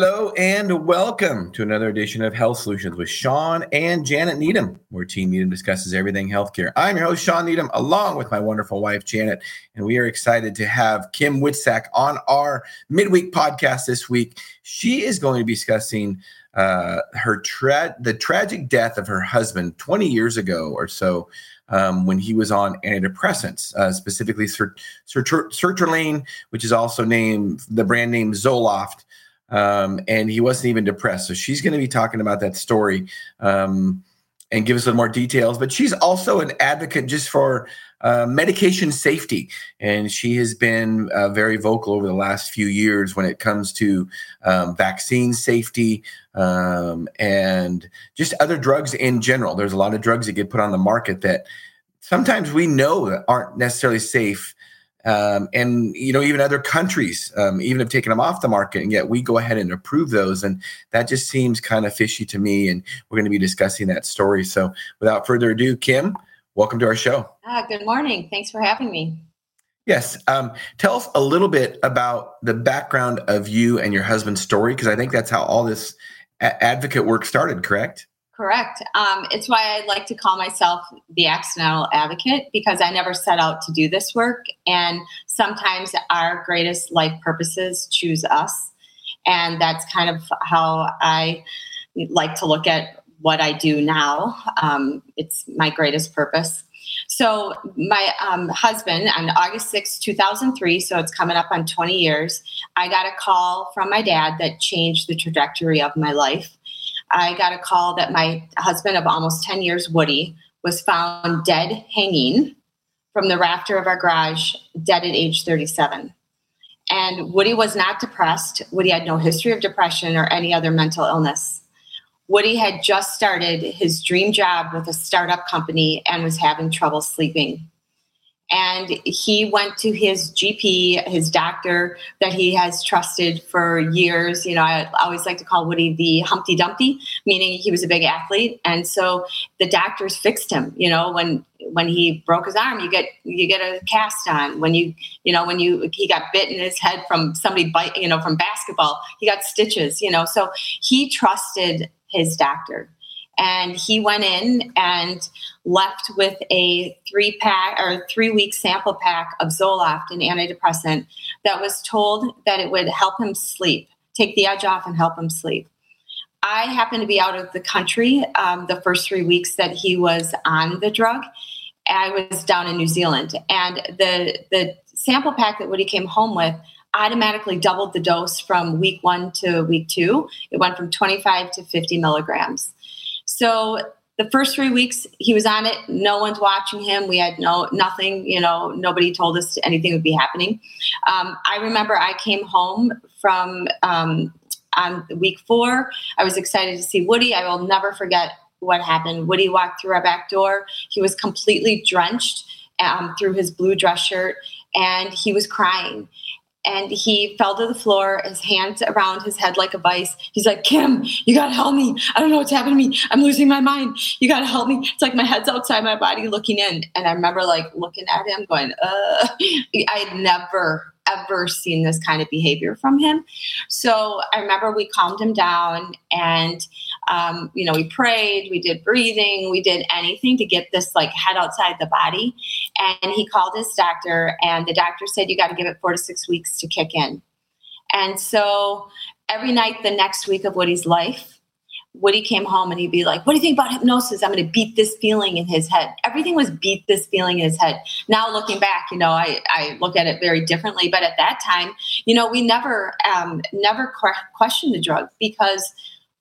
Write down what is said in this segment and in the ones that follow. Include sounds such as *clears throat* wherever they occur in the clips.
Hello and welcome to another edition of Health Solutions with Shawn and Janet Needham, where Team Needham discusses everything healthcare. I'm your host, Shawn Needham, along with my wonderful wife, Janet, and we are excited to have Kim Witczak on our midweek podcast this week. She is going to be discussing uh, her tra- the tragic death of her husband 20 years ago or so um, when he was on antidepressants, uh, specifically sertraline, which is also named the brand name Zoloft. Um, and he wasn't even depressed. So she's going to be talking about that story um, and give us little more details. But she's also an advocate just for uh, medication safety. And she has been uh, very vocal over the last few years when it comes to um, vaccine safety um, and just other drugs in general. There's a lot of drugs that get put on the market that sometimes we know aren't necessarily safe um, and you know even other countries um, even have taken them off the market and yet we go ahead and approve those and that just seems kind of fishy to me and we're going to be discussing that story. So without further ado kim welcome to our show. Ah, good morning. Thanks for having me. Yes um, tell us a little bit about the background of you and your husband's story because i think that's how all this a- advocate work started correct Correct. Um, it's why I like to call myself the accidental advocate because I never set out to do this work. And sometimes our greatest life purposes choose us. And that's kind of how I like to look at what I do now. Um, it's my greatest purpose. So, my um, husband on August 6, 2003, so it's coming up on 20 years, I got a call from my dad that changed the trajectory of my life. I got a call that my husband of almost 10 years, Woody, was found dead hanging from the rafter of our garage, dead at age 37. And Woody was not depressed. Woody had no history of depression or any other mental illness. Woody had just started his dream job with a startup company and was having trouble sleeping and he went to his GP, his doctor that he has trusted for years. You know, I always like to call Woody the Humpty Dumpty, meaning he was a big athlete, and so the doctors fixed him. You know, when when he broke his arm, you get you get a cast on. When you you know when you he got bit in his head from somebody bite you know from basketball, he got stitches. You know, so he trusted his doctor and he went in and left with a three pack or three week sample pack of Zoloft, an antidepressant, that was told that it would help him sleep, take the edge off, and help him sleep. I happened to be out of the country um, the first three weeks that he was on the drug. I was down in New Zealand, and the the sample pack that Woody came home with automatically doubled the dose from week one to week two. It went from 25 to 50 milligrams. So the first three weeks he was on it no one's watching him. We had no nothing you know nobody told us anything would be happening. Um, i remember i came home from um, on week four. I was excited to see woody. I will never forget what happened. Woody walked through our back door. He was completely drenched um, through his blue dress shirt and he was crying and he fell to the floor, his hands around his head like a vice. He's like, Kim, you gotta help me. I don't know what's happening to me. I'm losing my mind. You gotta help me. It's like my head's outside my body looking in. And I remember like looking at him going, uh, I had never ever seen this kind of behavior from him. So I remember we calmed him down and, um, you know, we prayed, we did breathing, we did anything to get this like head outside the body. And he called his doctor, and the doctor said, You got to give it four to six weeks to kick in. And so every night the next week of Woody's life, Woody came home and he'd be like, What do you think about hypnosis? I'm going to beat this feeling in his head. Everything was beat this feeling in his head. Now, looking back, you know, I, I look at it very differently. But at that time, you know, we never, um, never questioned the drug because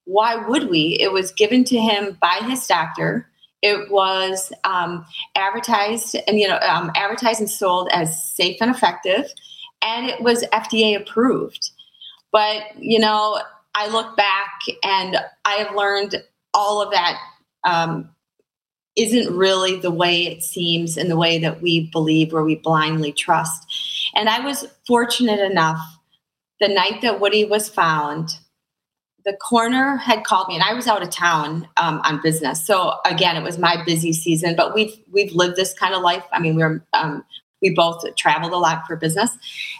why would we? It was given to him by his doctor. It was um, advertised and, you know, um, advertised and sold as safe and effective. And it was FDA approved. But, you know, I look back and I have learned all of that um, not really the way it seems in the way that we believe or we blindly trust. And I was fortunate enough the night that Woody was found, the coroner had called me, and I was out of town um, on business. So again, it was my busy season. But we've we've lived this kind of life. I mean, we're um, we both traveled a lot for business.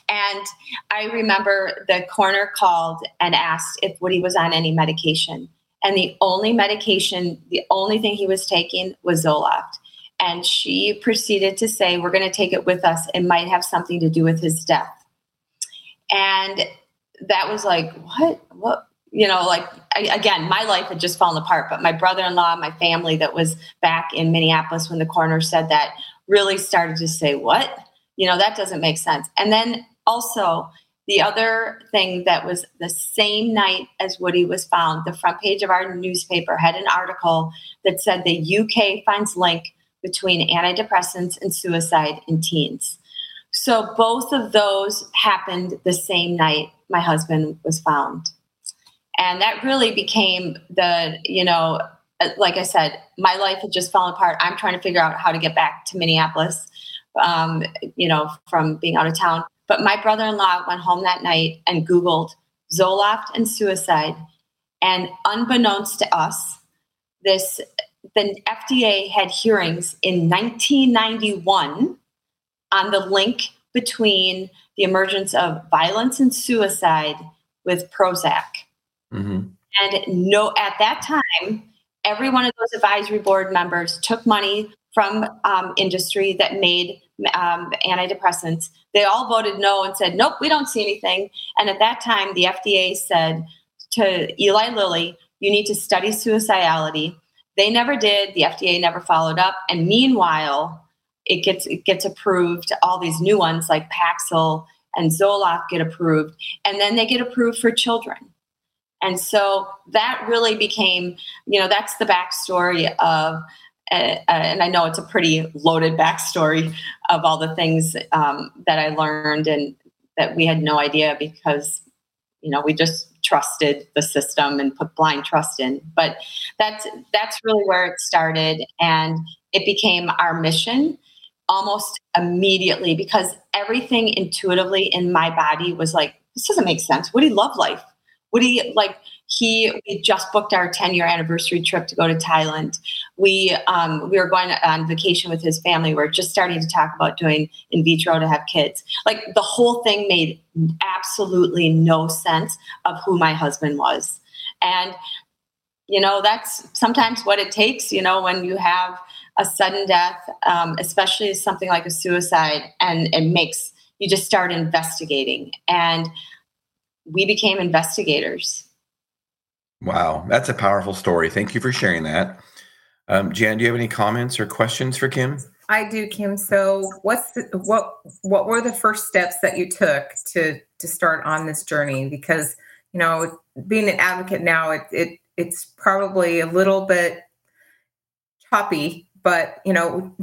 And I remember the coroner called and asked if Woody was on any medication. And the only medication, the only thing he was taking was Zoloft. And she proceeded to say, We're going to take it with us. It might have something to do with his death. And that was like, What? What? You know, like, I, again, my life had just fallen apart. But my brother in law, my family that was back in Minneapolis when the coroner said that really started to say, What? You know, that doesn't make sense. And then also, the other thing that was the same night as Woody was found, the front page of our newspaper had an article that said the UK finds link between antidepressants and suicide in teens. So both of those happened the same night my husband was found. And that really became the, you know, like I said, my life had just fallen apart. I'm trying to figure out how to get back to Minneapolis, um, you know, from being out of town. But my brother in law went home that night and Googled Zoloft and suicide. And unbeknownst to us, this the FDA had hearings in 1991 on the link between the emergence of violence and suicide with Prozac. Mm-hmm. And no, at that time, every one of those advisory board members took money from um, industry that made um, antidepressants. They all voted no and said, nope, we don't see anything. And at that time, the FDA said to Eli Lilly, you need to study suicidality. They never did. The FDA never followed up. And meanwhile, it gets it gets approved. All these new ones like Paxil and Zoloft get approved, and then they get approved for children. And so that really became, you know, that's the backstory of uh, and I know it's a pretty loaded backstory of all the things um, that I learned and that we had no idea because you know we just trusted the system and put blind trust in. But that's that's really where it started, and it became our mission almost immediately because everything intuitively in my body was like, this doesn't make sense. Would he love life? He like? he we just booked our 10 year anniversary trip to go to Thailand. We um, we were going on vacation with his family. We are just starting to talk about doing in vitro to have kids. Like the whole thing made absolutely no sense of who my husband was, and you know that's sometimes what it takes. You know when you have a sudden death, um, especially something like a suicide, and it makes you just start investigating and we became investigators Wow, that's a powerful story. Thank you for sharing that. Um, Jan, do you have any comments or questions for Kim? I do, Kim. So, what's the, what what were the first steps that you took to to start on this journey? Because you know, being an advocate now, it, it it's probably a little bit choppy, but you know,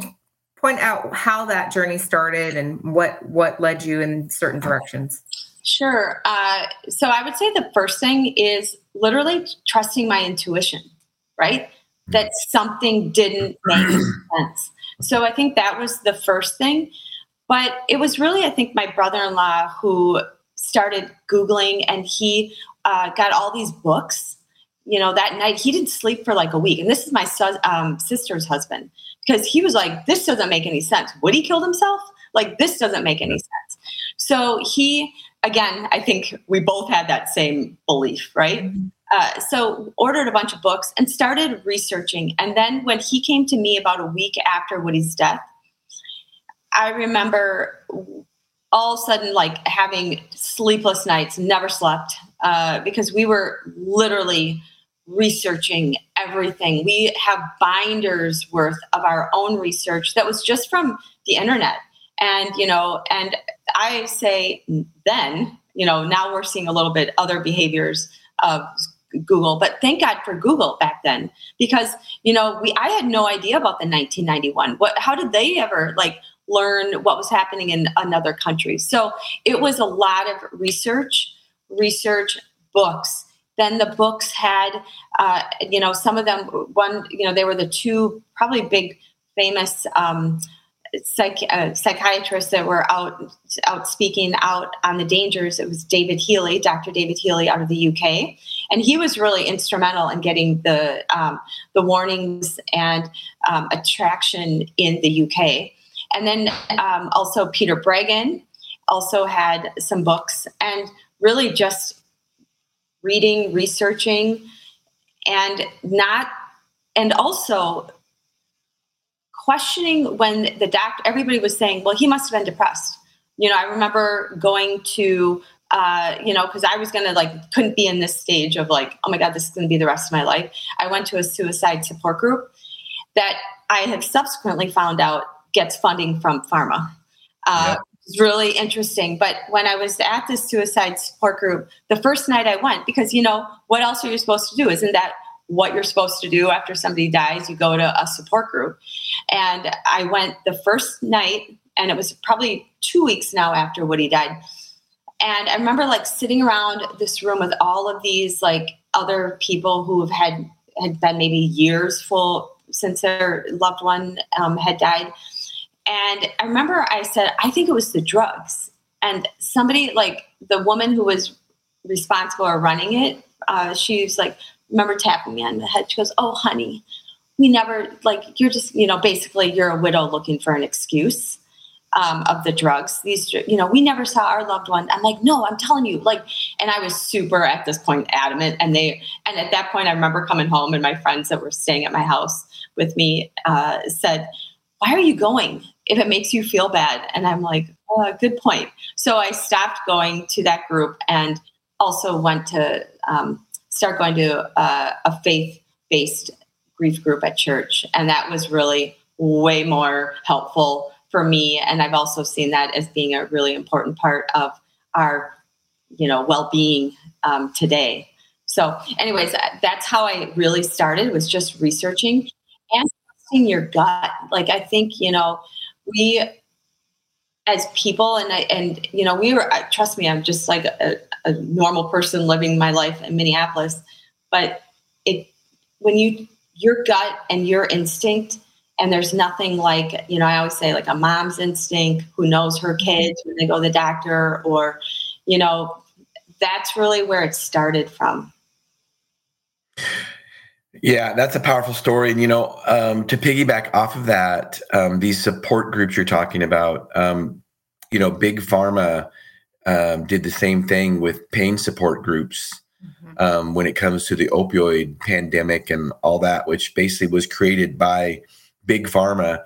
point out how that journey started and what what led you in certain directions. Sure. Uh, so I would say the first thing is literally trusting my intuition, right? That something didn't *clears throat* make sense. So I think that was the first thing. But it was really, I think, my brother in law who started Googling and he uh, got all these books. You know, that night he didn't sleep for like a week. And this is my son, um, sister's husband because he was like, this doesn't make any sense. Would he kill himself? Like, this doesn't make any sense. So he again, I think we both had that same belief, right? Mm-hmm. Uh, so ordered a bunch of books and started researching. And then when he came to me about a week after Woody's death, I remember all of a sudden like having sleepless nights, never slept uh, because we were literally researching everything. We have binders worth of our own research that was just from the internet. And, you know, and I say then, you know, now we're seeing a little bit other behaviors of Google, but thank God for Google back then because, you know, we, I had no idea about the 1991. What, how did they ever like learn what was happening in another country? So it was a lot of research, research, books. Then the books had, uh, you know, some of them, one, you know, they were the two probably big famous um, psych, uh, psychiatrists that were out out speaking out on the dangers. It was David Healy, Dr. David Healy, out of the UK, and he was really instrumental in getting the um, the warnings and um, attraction in the UK. And then um, also Peter Breggin also had some books, and really just reading, researching, and not, and also questioning when the doctor, everybody was saying, well, he must have been depressed. You know, I remember going to, uh, you know, because I was going to like, couldn't be in this stage of like, oh my God, this is going to be the rest of my life. I went to a suicide support group that I have subsequently found out gets funding from pharma. Uh, yeah. It's really interesting. But when I was at this suicide support group, the first night I went, because, you know, what else are you supposed to do? Isn't that what you're supposed to do after somebody dies. You go to a support group. And I went the first night, and it was probably two weeks now after Woody died. And I remember like sitting around this room with all of these like other people who have had had been maybe years full since their loved one um, had died. And I remember I said, I think it was the drugs. And somebody like the woman who was responsible or running it, uh, she was like, remember tapping me on the head. She goes, Oh, honey, we never, like, you're just, you know, basically you're a widow looking for an excuse. Um, of the drugs. These, you know, we never saw our loved one. I'm like, no, I'm telling you, like, and I was super at this point adamant. And they, and at that point, I remember coming home and my friends that were staying at my house with me uh, said, why are you going if it makes you feel bad? And I'm like, oh, good point. So I stopped going to that group and also went to um, start going to a, a faith based grief group at church. And that was really way more helpful for me. And I've also seen that as being a really important part of our, you know, well being um, today. So, anyways, that's how I really started was just researching and trusting your gut. Like I think, you know, we as people and I, and you know we were trust me i'm just like a, a normal person living my life in minneapolis. But it when you your gut and your instinct and there's nothing like you know i always say like a mom's instinct who knows her kids when they go to the doctor or you know that's really where it started from. Yeah, that's a powerful story. And, you know, um, to piggyback off of that, um, these support groups you're talking about, um, you know, Big Pharma um, did the same thing with pain support groups mm-hmm. Um, when it comes to the opioid pandemic and all that, which basically was created by Big Pharma.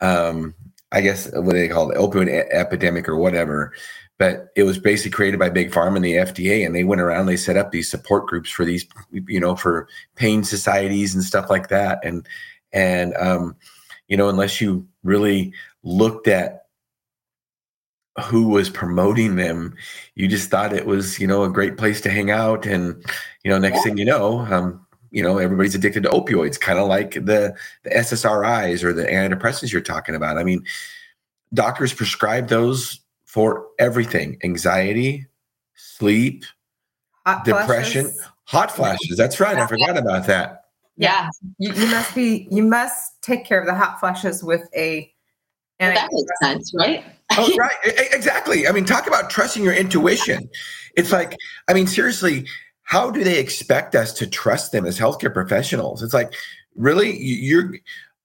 Um, I guess what they call it, opioid e- epidemic or whatever but it was basically created by big pharma and the fda and they went around they set up these support groups for these you know for pain societies and stuff like that and and um you know unless you really looked at who was promoting them you just thought it was you know a great place to hang out and you know next thing you know um you know everybody's addicted to opioids kind of like the the ssris or the antidepressants you're talking about i mean doctors prescribe those for everything anxiety, sleep, hot depression, flashes. hot flashes. That's right. I forgot about that. Yeah. You, you, must be, you must take care of the hot flashes with a. Well, that makes sense, right? oh, *laughs* right. Exactly. I mean, talk about trusting your intuition. It's like, I mean, seriously, how do they expect us to trust them as healthcare professionals? It's like, really, you're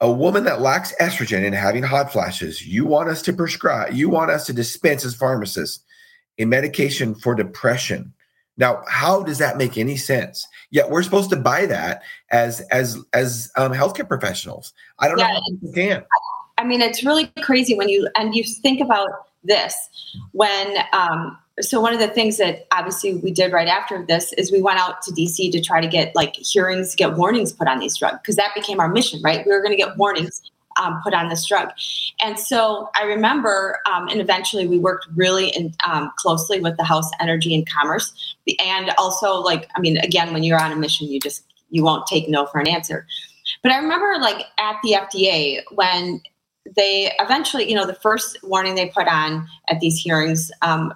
a woman that lacks estrogen and having hot flashes, you want us to prescribe, you want us to dispense as pharmacists a medication for depression. Now, how does that make any sense? Yet we're supposed to buy that as as as um, healthcare professionals. I don't yeah, know how you can. I mean, it's really crazy when you and you think about this when um, so one of the things that obviously we did right after this is we went out to DC to try to get like hearings, get warnings put on these drugs because that became our mission, right? We were going to get warnings um, put on this drug. And so I remember, um, and eventually we worked really in, um, closely with the House Energy and Commerce, and also like, I mean, again, when you're on a mission, you just you won't take no for an answer. But I remember like at the FDA when they eventually, you know, the first warning they put on at these hearings um,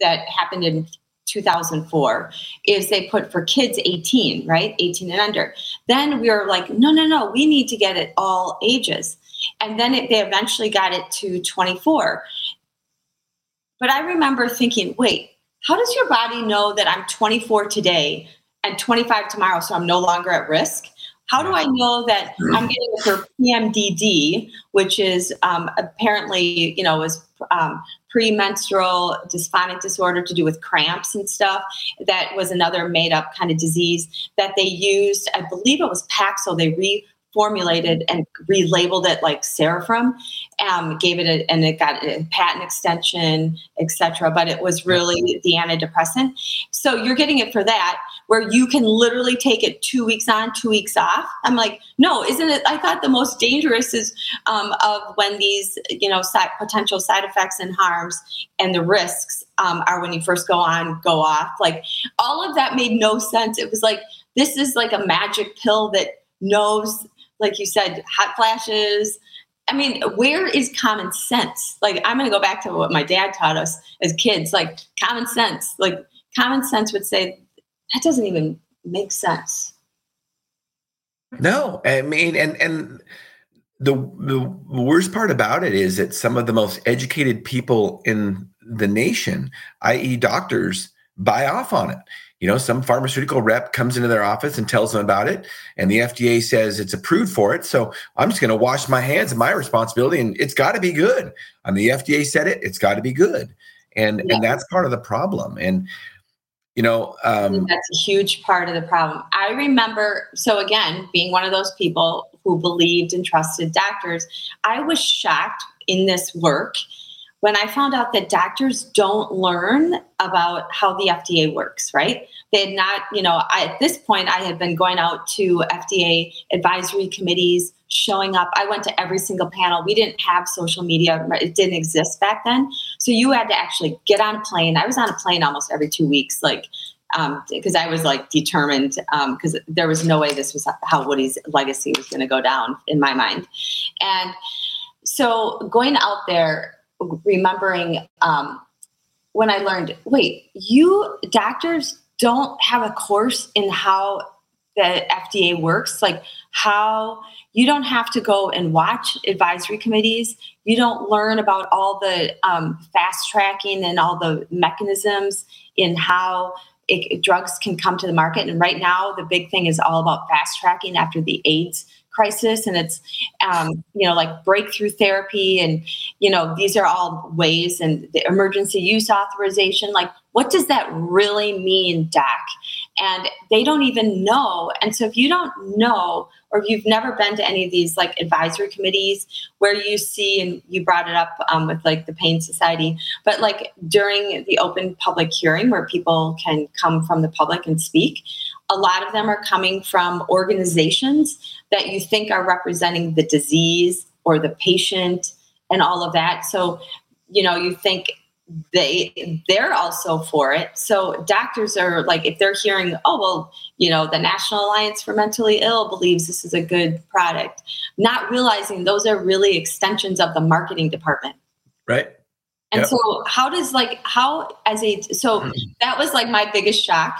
that happened in 2004 is they put for kids 18, right? 18 and under. Then we were like, no, no, no, we need to get it all ages. And then it, they eventually got it to 24. But I remember thinking, wait, how does your body know that I'm 24 today and 25 tomorrow, so I'm no longer at risk? How do I know that I'm getting it for PMDD, which is um, apparently, you know, was um, premenstrual dysphoric disorder to do with cramps and stuff. That was another made up kind of disease that they used. I believe it was Paxil. They re formulated and relabeled it like Sarafem, um, gave it a, and it got a patent extension, etc. But it was really the antidepressant. So you're getting it for that, where you can literally take it two weeks on, two weeks off. I'm like, no, isn't it? I thought the most dangerous is um, of when these, you know, side, potential side effects and harms and the risks um, are when you first go on, go off. Like all of that made no sense. It was like this is like a magic pill that knows like you said, hot flashes. I mean, where is common sense? Like, I'm going to go back to what my dad taught us as kids. Like, common sense. Like, common sense would say that doesn't even make sense. No, I mean, and and the the worst part about it is that some of the most educated people in the nation, i.e., doctors, buy off on it. You know, some pharmaceutical rep comes into their office and tells them about it, and the FDA says it's approved for it. So I'm just going to wash my hands of my responsibility, and it's got to be good. And the FDA said it; it's got to be good, and yeah. and that's part of the problem. And you know, um, that's a huge part of the problem. I remember, so again, being one of those people who believed and trusted doctors, I was shocked in this work when I found out that doctors don't learn about how the FDA works, right? They had not, you know, I, at this point, I had been going out to FDA advisory committees, showing up. I went to every single panel. We didn't have social media, it didn't exist back then. So you had to actually get on a plane. I was on a plane almost every two weeks, like, because um, I was like determined, because um, there was no way this was how Woody's legacy was going to go down in my mind. And so going out there, remembering um, when I learned, wait, you doctors don't have a course in how the FDA works, like how you don't have to go and watch advisory committees. You don't learn about all the um, fast tracking and all the mechanisms in how it, drugs can come to the market. And right now, the big thing is all about fast tracking after the AIDS crisis and it's um, you know like breakthrough therapy and you know these are all ways and the emergency use authorization like what does that really mean doc and they don't even know and so if you don't know or if you've never been to any of these like advisory committees where you see and you brought it up um, with like the pain society but like during the open public hearing where people can come from the public and speak a lot of them are coming from organizations that you think are representing the disease or the patient and all of that. So, you know, you think they they're also for it. So doctors are like if they're hearing, oh well, you know, the National Alliance for Mentally Ill believes this is a good product, not realizing those are really extensions of the marketing department. Right. And yep. so how does like how as a so mm-hmm. *clears throat* that was like my biggest shock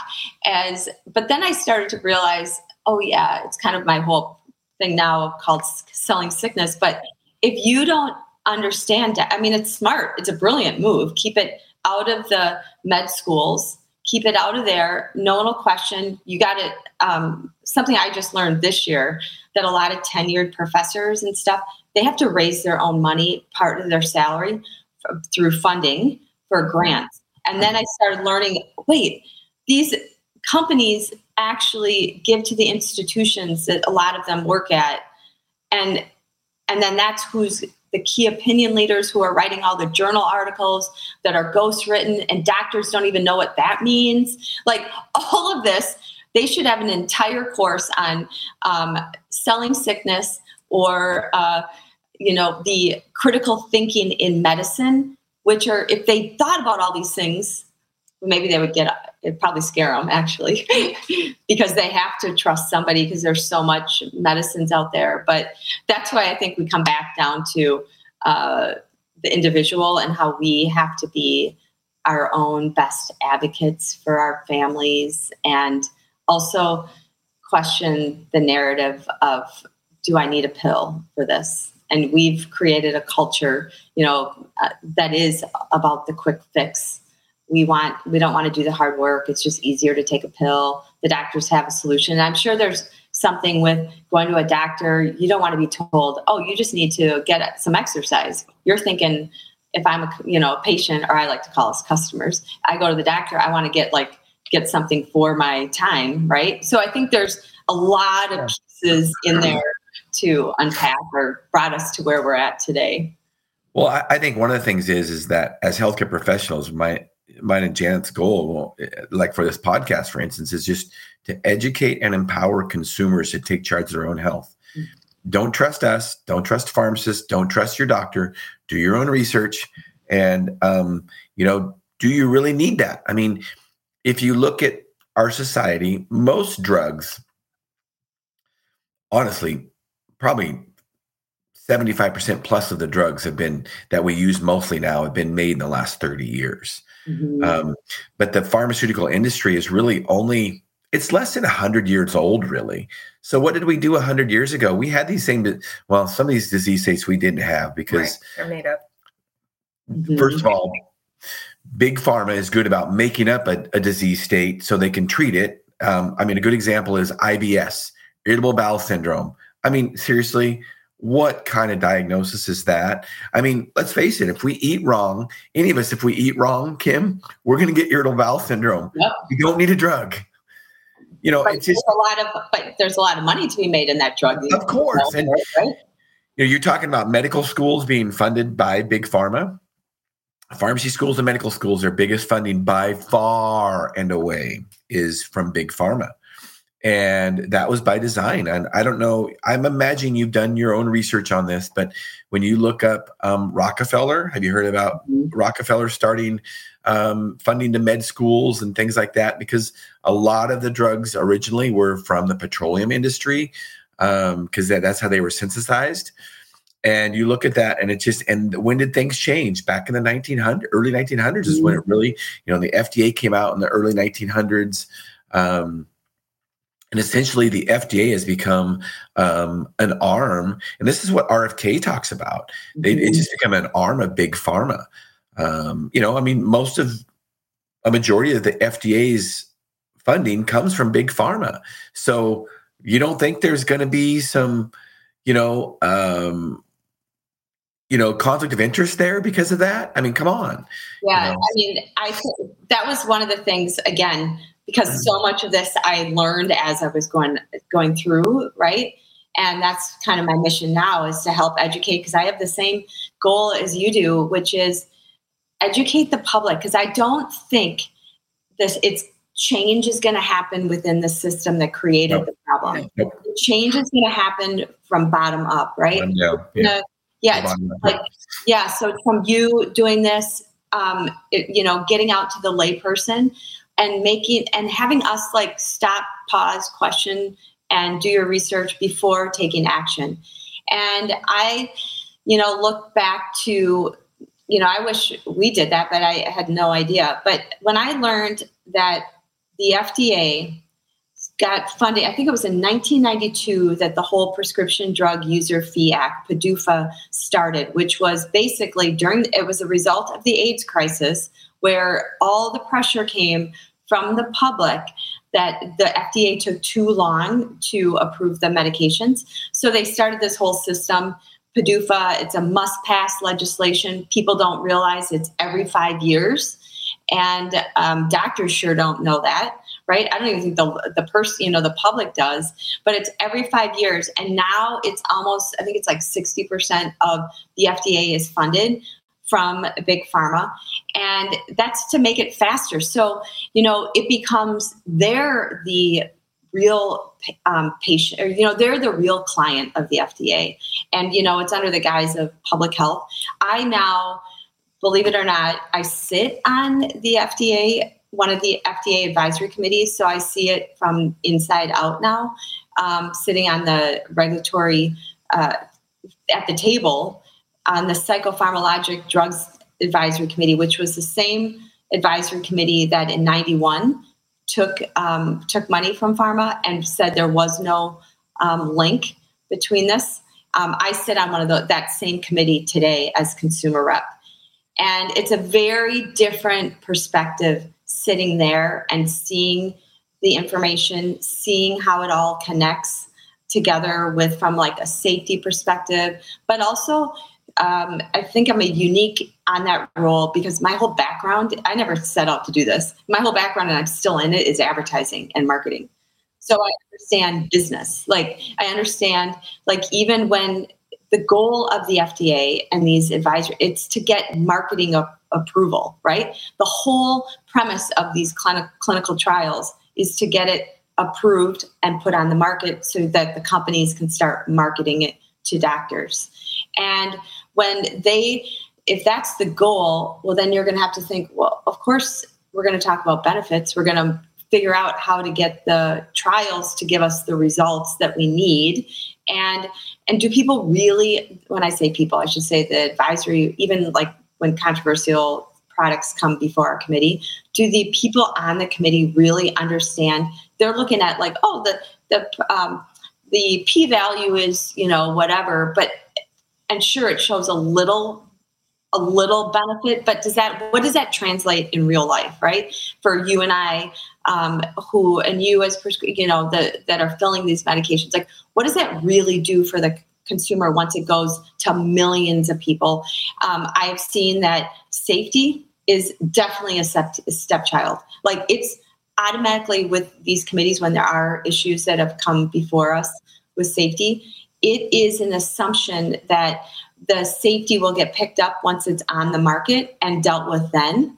as but then I started to realize oh yeah it's kind of my whole thing now called selling sickness but if you don't understand I mean it's smart. It's a brilliant move. Keep it out of the med schools. Keep it out of there. No one will question. You got it um, something I just learned this year that a lot of tenured professors and stuff they have to raise their own money part of their salary through funding for grants. And then I started learning wait, these companies actually give to the institutions that a lot of them work at. And and then that's who's the key opinion leaders who are writing all the journal articles that are ghost written and doctors don't even know what that means like all of this they should have an entire course on um, selling sickness or uh, you know, the critical thinking in medicine, which are, if they thought about all these things, maybe they would get, it'd probably scare them actually, *laughs* because they have to trust somebody because there's so much medicines out there. But that's why I think we come back down to uh, the individual and how we have to be our own best advocates for our families and also question the narrative of do I need a pill for this? and we've created a culture you know uh, that is about the quick fix we want we don't want to do the hard work it's just easier to take a pill the doctors have a solution and i'm sure there's something with going to a doctor, you don't want to be told, "Oh, you just need to get some exercise." You're thinking, if I'm a you know a patient, or I like to call us customers, I go to the doctor, I want to get like get something for my time, right? So I think there's a lot of pieces in there to unpack or brought us to where we're at today. Well, I, I think one of the things is is that as healthcare professionals, my mine and Janet's goal, like for this podcast, for instance, is just to educate and empower consumers to take charge of their own health. Mm-hmm. Don't trust us. Don't trust pharmacists. Don't trust your doctor. Do your own research, and um, you know, do you really need that? I mean, if you look at our society, most drugs, honestly, probably 75% plus of the drugs have been that we use mostly now have been made in the last 30 years. Mm-hmm. Um, but the pharmaceutical industry is really only it's less than 100 years old really so what did we do 100 years ago we had these same well some of these disease states we didn't have because right. they're made up mm-hmm. first of all big pharma is good about making up a, a disease state so they can treat it um, i mean a good example is ibs irritable bowel syndrome i mean seriously what kind of diagnosis is that? I mean, let's face it, if we eat wrong, any of us, if we eat wrong, Kim, we're going to get irritable bowel syndrome. Yep. You don't need a drug. You know, but it's just a lot of, but there's a lot of money to be made in that drug. Of course. And, right? You know, you're talking about medical schools being funded by big pharma. Pharmacy schools and medical schools, their biggest funding by far and away is from big pharma and that was by design and i don't know i'm imagining you've done your own research on this but when you look up um, rockefeller have you heard about mm-hmm. rockefeller starting um, funding to med schools and things like that because a lot of the drugs originally were from the petroleum industry because um, that, that's how they were synthesized and you look at that and it just and when did things change back in the 1900 early 1900s mm-hmm. is when it mm-hmm. really you know the fda came out in the early 1900s um, and essentially, the FDA has become um, an arm, and this is what RFK talks about. They, mm-hmm. It's just become an arm of big pharma. Um, you know, I mean, most of a majority of the FDA's funding comes from big pharma. So you don't think there's going to be some, you know, um, you know, conflict of interest there because of that? I mean, come on. Yeah, you know? I mean, I th- that was one of the things again because so much of this I learned as I was going going through, right? And that's kind of my mission now is to help educate because I have the same goal as you do, which is educate the public because I don't think this it's change is going to happen within the system that created nope. the problem. Nope. Change is going to happen from bottom up, right? Um, yeah, yeah. yeah like yeah. So from you doing this, um, it, you know, getting out to the layperson, and making and having us like stop, pause, question, and do your research before taking action. And I, you know, look back to, you know, I wish we did that, but I had no idea. But when I learned that the FDA got funding, I think it was in 1992 that the whole Prescription Drug User Fee Act, PDUFA, started, which was basically during, it was a result of the AIDS crisis where all the pressure came from the public that the FDA took too long to approve the medications. So they started this whole system. PDUFA, it's a must pass legislation. People don't realize it's every five years. And um, doctors sure don't know that, right? I don't even think the, the person, you know, the public does, but it's every five years. And now it's almost, I think it's like 60% of the FDA is funded from big pharma and that's to make it faster. So you know it becomes they're the real um, patient or you know they're the real client of the fda and you know it's under the guise of public health. I now believe it or not i sit on the fda one of the fda advisory committees so i see it from inside out now um, sitting on the regulatory uh, at the table on the psychopharmacologic drugs advisory committee, which was the same advisory committee that in 91 took um, took money from pharma and said there was no um, link between this. Um, I sit on one of the, that same committee today as consumer rep, and it's a very different perspective sitting there and seeing the information, seeing how it all connects. together with from like a safety perspective, but also um, I think I'm a unique on that role because my whole background, I never set out to do this. My whole background, and I'm still in it, is advertising and marketing. So I understand business. Like I understand, like even when the goal of the FDA and these advisory, it's to get marketing approval, right? The whole premise of these clinic- clinical trials is to get it approved and put on the market so that the companies can start marketing it to doctors. And when they, if that's the goal, well, then you're going to have to think, well, of course, we're going to talk about benefits. We're going to figure out how to get the trials to give us the results that we need and and do people really when i say people i should say the advisory even like when controversial products come before our committee do the people on the committee really understand they're looking at like oh the the um, the p value is you know whatever but and sure it shows a little a little benefit but does that what does that translate in real life right? For you and i um, who and you as you know the, that are filling these medications like what does that really do for the consumer once it goes to millions of people? Um, i've seen that safety is definitely a, step, a stepchild. Like it's automatically with these committees when there are issues that have come before us with safety it is an assumption that the safety will get picked up once it's on the market and dealt with then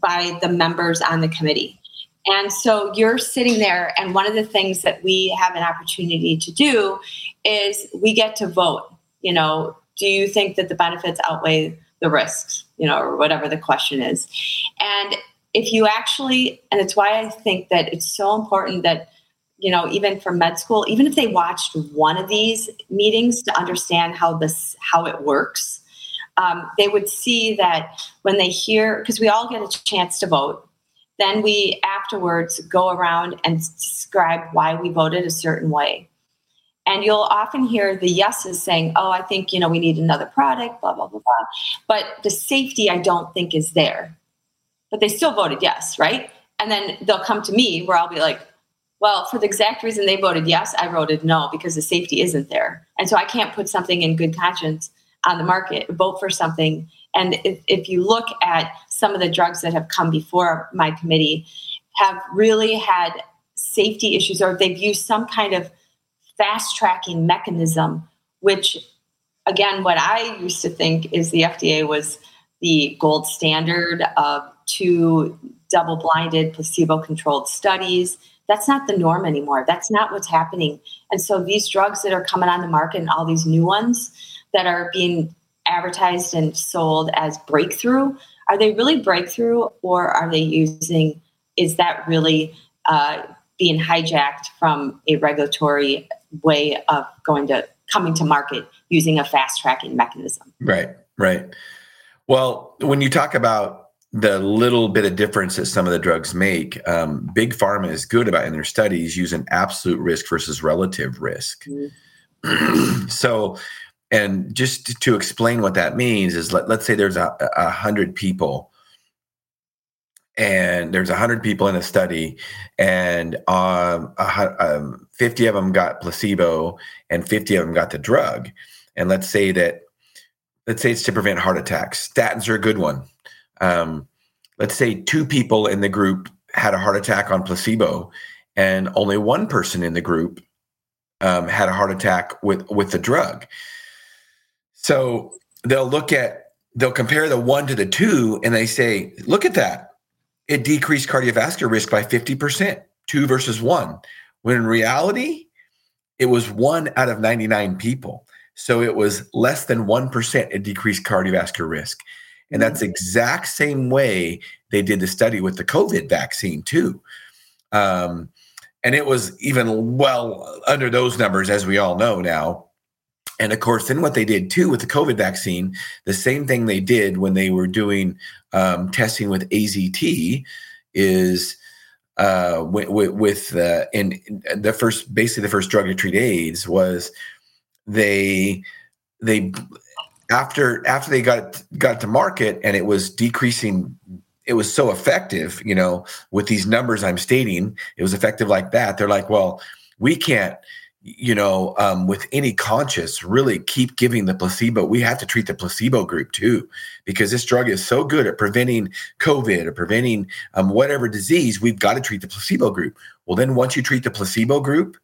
by the members on the committee and so you're sitting there, and one of the things that we have an opportunity to do is we get to vote. You know, do you think that the benefits outweigh the risks? You know, or whatever the question is. And if you actually, and it's why I think that it's so important that, you know, even for med school, even if they watched one of these meetings to understand how this, how it works, um, they would see that when they hear, because we all get a chance to vote then we afterwards go around and describe why we voted a certain way. And you'll often hear the yeses saying, Oh, I think, you know, we need another product, blah, blah, blah, blah. But the safety, I don't think, is there. But they still voted yes, right? And then they'll come to me where I'll be like, well, for the exact reason they voted yes, I voted no because the safety isn't there. And so I can't put something in good conscience on the market, vote for something. And if, if you look at some of the drugs that have come before my committee, have really had safety issues or they've used some kind of fast tracking mechanism, which, again, what I used to think is the FDA was the gold standard of two double blinded, placebo controlled studies. That's not the norm anymore. That's not what's happening. And so these drugs that are coming on the market and all these new ones that are being advertised and sold as breakthrough are they really breakthrough or are they using is that really uh, being hijacked from a regulatory way of going to coming to market using a fast tracking mechanism right right well when you talk about the little bit of difference that some of the drugs make um, big pharma is good about in their studies using absolute risk versus relative risk. Mm-hmm. *clears throat* so and just to explain what that means is let, let's say there's a, a hundred people and there's a hundred people in a study and um, a, um, 50 of them got placebo and 50 of them got the drug. And let's say that let's say it's to prevent heart attacks. Statins are a good one um, let's say two people in the group had a heart attack on placebo and only one person in the group um, had a heart attack with with the drug so they'll look at, they'll compare the one to the two and they say, look at that. It decreased cardiovascular risk by 50%, two versus one. When in reality, it was one out of 99 people. So it was less than 1% it decreased cardiovascular risk. And that's the exact same way they did the study with the COVID vaccine, too. Um, and it was even well under those numbers, as we all know now. And of course, then what they did too with the COVID vaccine, the same thing they did when they were doing um, testing with AZT is uh, with, with uh, and the first basically the first drug to treat AIDS was they they after after they got got to market and it was decreasing it was so effective you know with these numbers i'm stating it was effective like that they're like well we can't you know, um, with any conscience, really keep giving the placebo. We have to treat the placebo group too, because this drug is so good at preventing COVID or preventing um, whatever disease. We've got to treat the placebo group. Well, then once you treat the placebo group,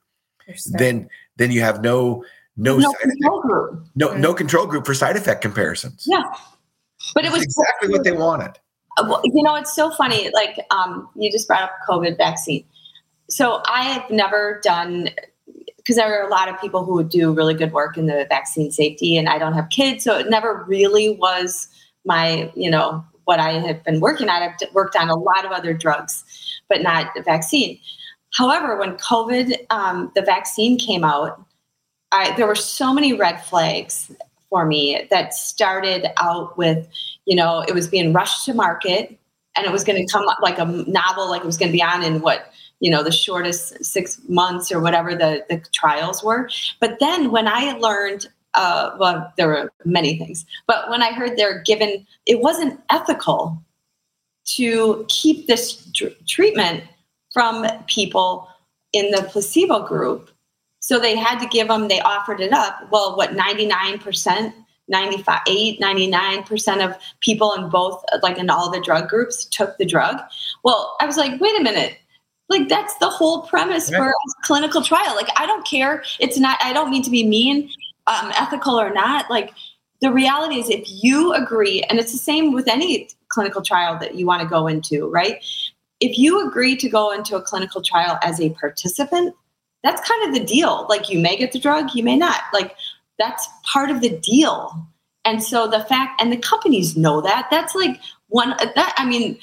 then then you have no no no control group. No no control group for side effect comparisons. Yeah, but it was exactly what they wanted. Uh, well, you know, it's so funny. Like um, you just brought up COVID vaccine. So I have never done because there are a lot of people who would do really good work in the vaccine safety, and I don't have kids, so it never really was my, you know, what I have been working at. I've worked on a lot of other drugs, but not the vaccine. However, when COVID, um, the vaccine came out, I, there were so many red flags for me that started out with, you know, it was being rushed to market and it was going to come like a novel, like it was going to be on in what you know the shortest six months or whatever the, the trials were. But then when i learned uh, well there were many things but when i heard they're given it wasn't ethical to keep this tr- treatment from people in the placebo group so they had to give them they offered it up. Well what 99% 95 8 99% of people in both like in all the drug groups took the drug. Well i was like wait a minute. Like that's the whole premise yeah. for a clinical trial. Like i don't care. It's not i don't mean to be mean um, ethical or not. Like the reality is if you agree and it's the same with any clinical trial that you want to go into right? If you agree to go into a clinical trial as a participant that's kind of the deal like you may get the drug you may not like that's part of the deal and so the fact and the companies know that that's like one that i mean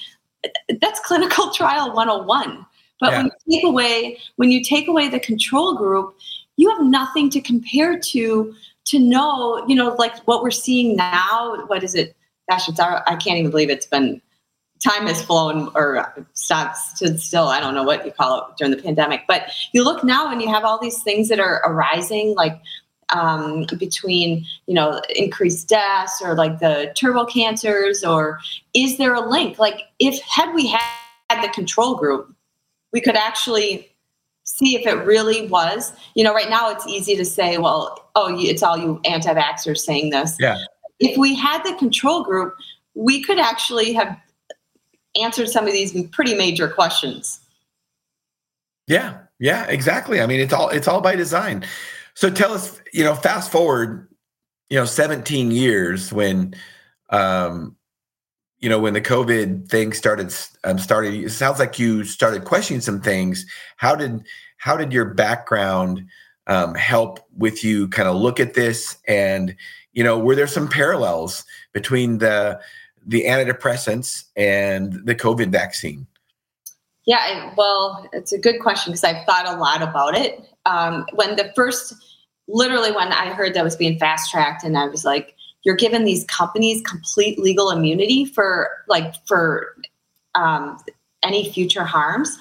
that's clinical *laughs* trial 101 but yeah. when you take away when you take away the control group, you have nothing to compare to to know, you know, like what we're seeing now. What is it? Gosh, it's our, I can't even believe it's been time has flown or stopped stood still. I don't know what you call it during the pandemic. But you look now and you have all these things that are arising, like um, between you know increased deaths or like the turbo cancers, or is there a link? Like if had we had the control group we could actually see if it really was. You know, right now it's easy to say, well, oh, it's all you anti vaxxers saying this. Yeah. If we had the control group, we could actually have answered some of these pretty major questions. Yeah, yeah, exactly. I mean, it's all it's all by design. So tell us, you know, fast forward, you know, 17 years when um you know, when the COVID thing started, um, started, it sounds like you started questioning some things. How did how did your background um, help with you kind of look at this? And you know, were there some parallels between the the antidepressants and the COVID vaccine? Yeah, well, it's a good question because I've thought a lot about it. Um, when the first, literally, when I heard that was being fast tracked, and I was like, you're giving these companies complete legal immunity for like for um, any future harms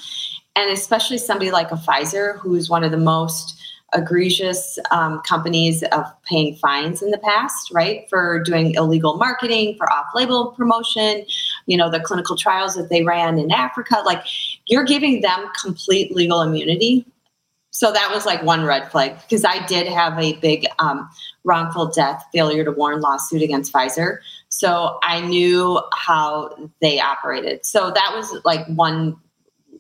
and especially somebody like a pfizer who's one of the most egregious um, companies of paying fines in the past right for doing illegal marketing for off-label promotion you know the clinical trials that they ran in africa like you're giving them complete legal immunity so that was like one red flag because I did have a big um, wrongful death failure to warn lawsuit against Pfizer. So I knew how they operated. So that was like one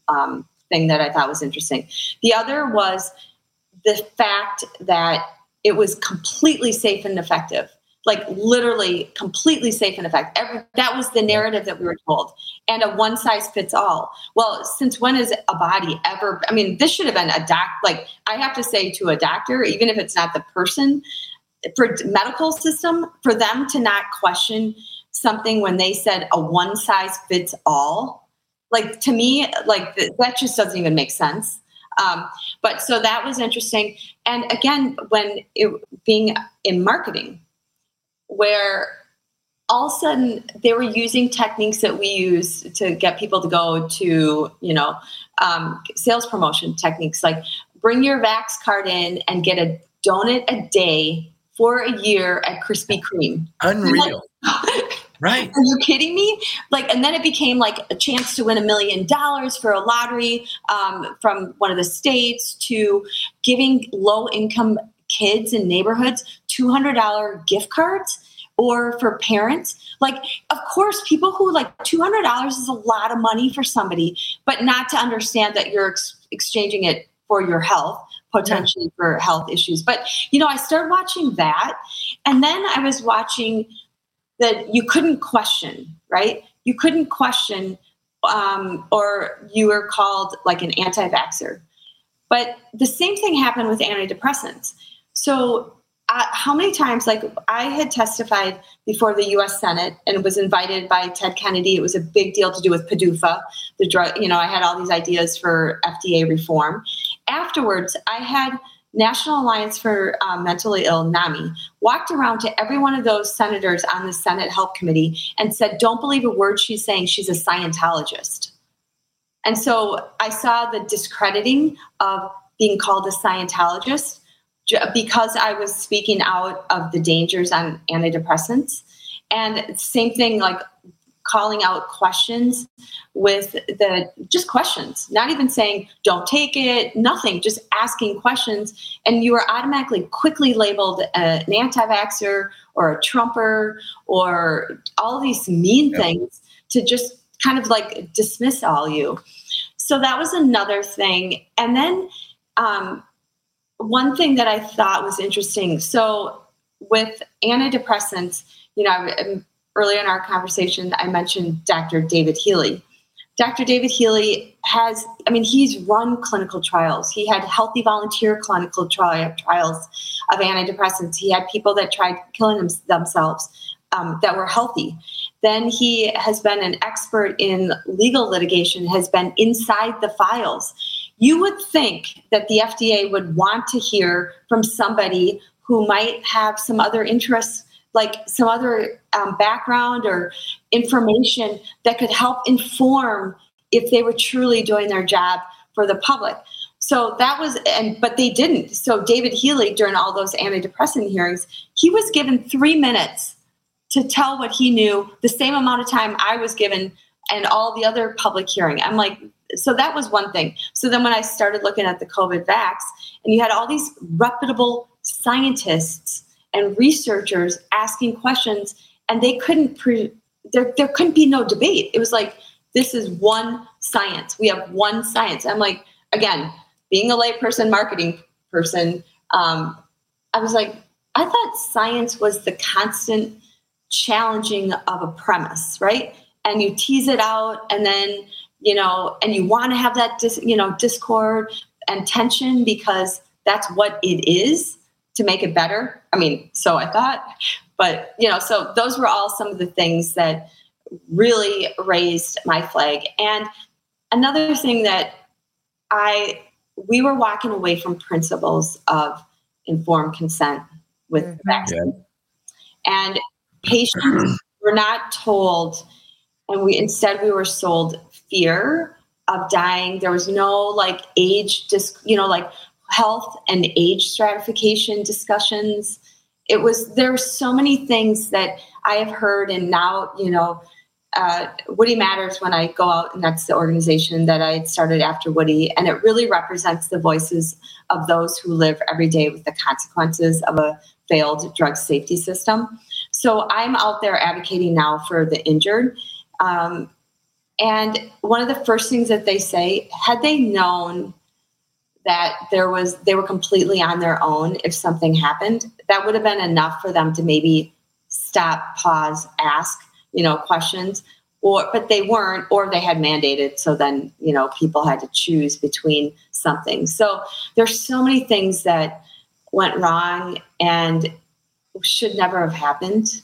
um, thing that I thought was interesting. The other was the fact that it was completely safe and effective like literally completely safe and effective. Every, that was the narrative that we were told, and a one size fits all. Well, since when is a body ever? I mean, this should have been a doc. Like I have to say to a doctor, even if it's not the person, for medical system, for them to not question something when they said a one size fits all, like to me, like that just doesn't even make sense. Um, but so that was interesting. And again, when it, being in marketing, where all of a sudden they were using techniques that we use to get people to go to, you know, um, sales promotion techniques like bring your Vax card in and get a donut a day for a year at Krispy Kreme. Unreal. *laughs* Right. Are you kidding me? Like, and then it became like a chance to win a million dollars for a lottery um, from one of the states to giving low income kids in neighborhoods $200 gift cards or for parents. Like, of course, people who like $200 is a lot of money for somebody, but not to understand that you're ex- exchanging it for your health, potentially for health issues. But, you know, I started watching that. And then I was watching that you couldn't question, right? You couldn't question, um, or you were called like an anti vaxxer. But the same thing happened with antidepressants. So uh, how many times like i had testified before the us senate and was invited by ted kennedy it was a big deal to do with PDUFA the drug you know i had all these ideas for fda reform afterwards i had national alliance for um, mentally ill nami walked around to every one of those senators on the senate health committee and said don't believe a word she's saying she's a scientologist and so i saw the discrediting of being called a scientologist because I was speaking out of the dangers on antidepressants. And same thing, like calling out questions with the just questions, not even saying don't take it, nothing, just asking questions. And you are automatically quickly labeled an anti vaxxer or a Trumper or all these mean things to just kind of like dismiss all you. So that was another thing. And then, um, one thing that I thought was interesting. So with antidepressants, you know, um, earlier in our conversation, I mentioned Dr. David Healy. Dr. David Healy has, I mean, he's run clinical trials. He had healthy volunteer clinical trial, trials of antidepressants. He had people that tried killing them, themselves um, that were healthy. Then he has been an expert in legal litigation, has been inside the files. You would think that the FDA would want to hear from somebody who might have some other interests, like some other um, background or information that could help inform if they were truly doing their job for the public. So that was, and but they didn't. So David Healy, during all those antidepressant hearings, he was given three minutes to tell what he knew, the same amount of time I was given and all the other public hearing. I'm like, so that was one thing. So then when I started looking at the COVID vax, and you had all these reputable scientists and researchers asking questions, and they couldn't pre- there there couldn't be no debate. It was like this is one science. We have one science. I'm like, again, being a layperson, marketing person, um, I was like, I thought science was the constant challenging of a premise, right? And you tease it out, and then you know, and you want to have that, dis, you know, discord and tension because that's what it is to make it better. I mean, so I thought, but you know, so those were all some of the things that really raised my flag. And another thing that I, we were walking away from principles of informed consent with mm-hmm. vaccine. Yeah. And patients *clears throat* were not told, and we instead we were sold fear of dying. There was no like age, dis- you know, like health and age stratification discussions. It was there were so many things that I have heard, and now you know, uh, Woody Matters when I go out, and that's the organization that I started after Woody, and it really represents the voices of those who live every day with the consequences of a failed drug safety system. So I'm out there advocating now for the injured. Um, and one of the first things that they say, had they known that there was they were completely on their own if something happened, that would have been enough for them to maybe stop, pause, ask, you know, questions. Or but they weren't, or they had mandated. So then, you know, people had to choose between something. So there's so many things that went wrong and should never have happened.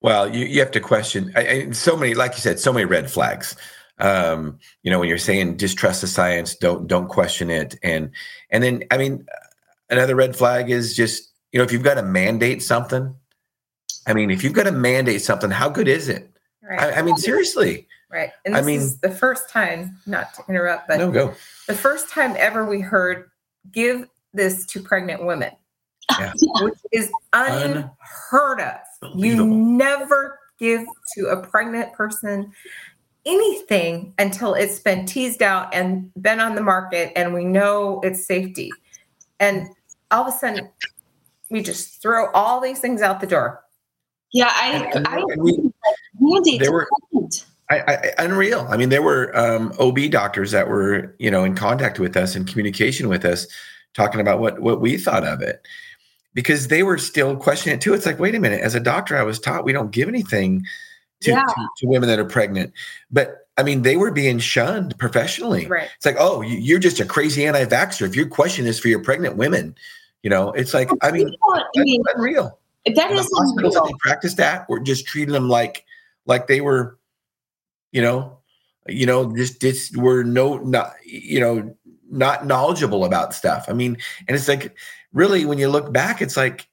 Well, you, you have to question I, I, so many, like you said, so many red flags. Um, you know, when you're saying distrust the science, don't don't question it, and and then I mean, another red flag is just you know if you've got to mandate something. I mean, if you've got to mandate something, how good is it? Right. I, I mean, seriously. Right. And I mean, the first time, not to interrupt, but no, go. The first time ever we heard give this to pregnant women, yeah. which is unheard of. You never give to a pregnant person anything until it's been teased out and been on the market and we know its safety. And all of a sudden, we just throw all these things out the door. Yeah, I, I, we, there were I, I, unreal. I mean, there were um, OB doctors that were, you know, in contact with us and communication with us, talking about what what we thought of it, because they were still questioning it too. It's like, wait a minute, as a doctor, I was taught we don't give anything to, yeah. to, to, women that are pregnant. But I mean, they were being shunned professionally. Right. It's like, oh, you're just a crazy anti-vaxxer. If your question is for your pregnant women, you know, it's like, I mean, I mean unreal. That is hospitals that they practiced at were just treating them like like they were, you know, you know, just just were no not you know not knowledgeable about stuff. I mean, and it's like really when you look back, it's like,